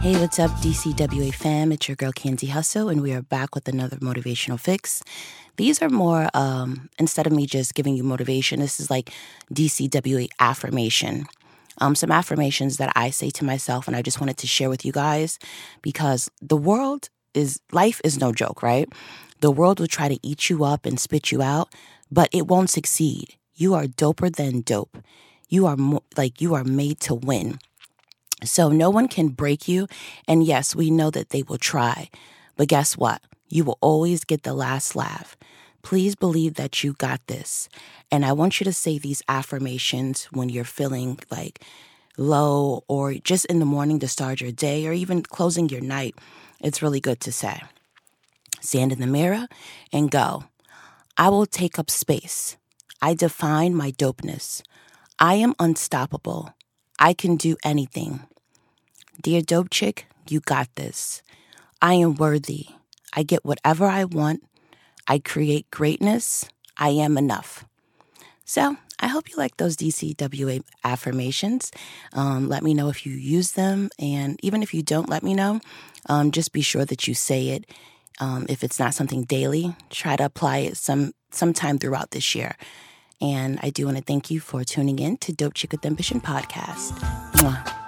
Hey, what's up, DCWA fam? It's your girl Kenzie Hustle, and we are back with another motivational fix. These are more, um, instead of me just giving you motivation, this is like DCWA affirmation. Um, some affirmations that I say to myself, and I just wanted to share with you guys because the world is, life is no joke, right? The world will try to eat you up and spit you out, but it won't succeed. You are doper than dope. You are mo- like, you are made to win. So no one can break you. And yes, we know that they will try. But guess what? You will always get the last laugh. Please believe that you got this. And I want you to say these affirmations when you're feeling like low or just in the morning to start your day or even closing your night. It's really good to say. Stand in the mirror and go. I will take up space. I define my dopeness. I am unstoppable. I can do anything. Dear Dope Chick, you got this. I am worthy. I get whatever I want. I create greatness. I am enough. So, I hope you like those DCWA affirmations. Um, let me know if you use them. And even if you don't, let me know. Um, just be sure that you say it. Um, if it's not something daily, try to apply it some sometime throughout this year. And I do want to thank you for tuning in to Dope Chick with Ambition podcast. Mwah.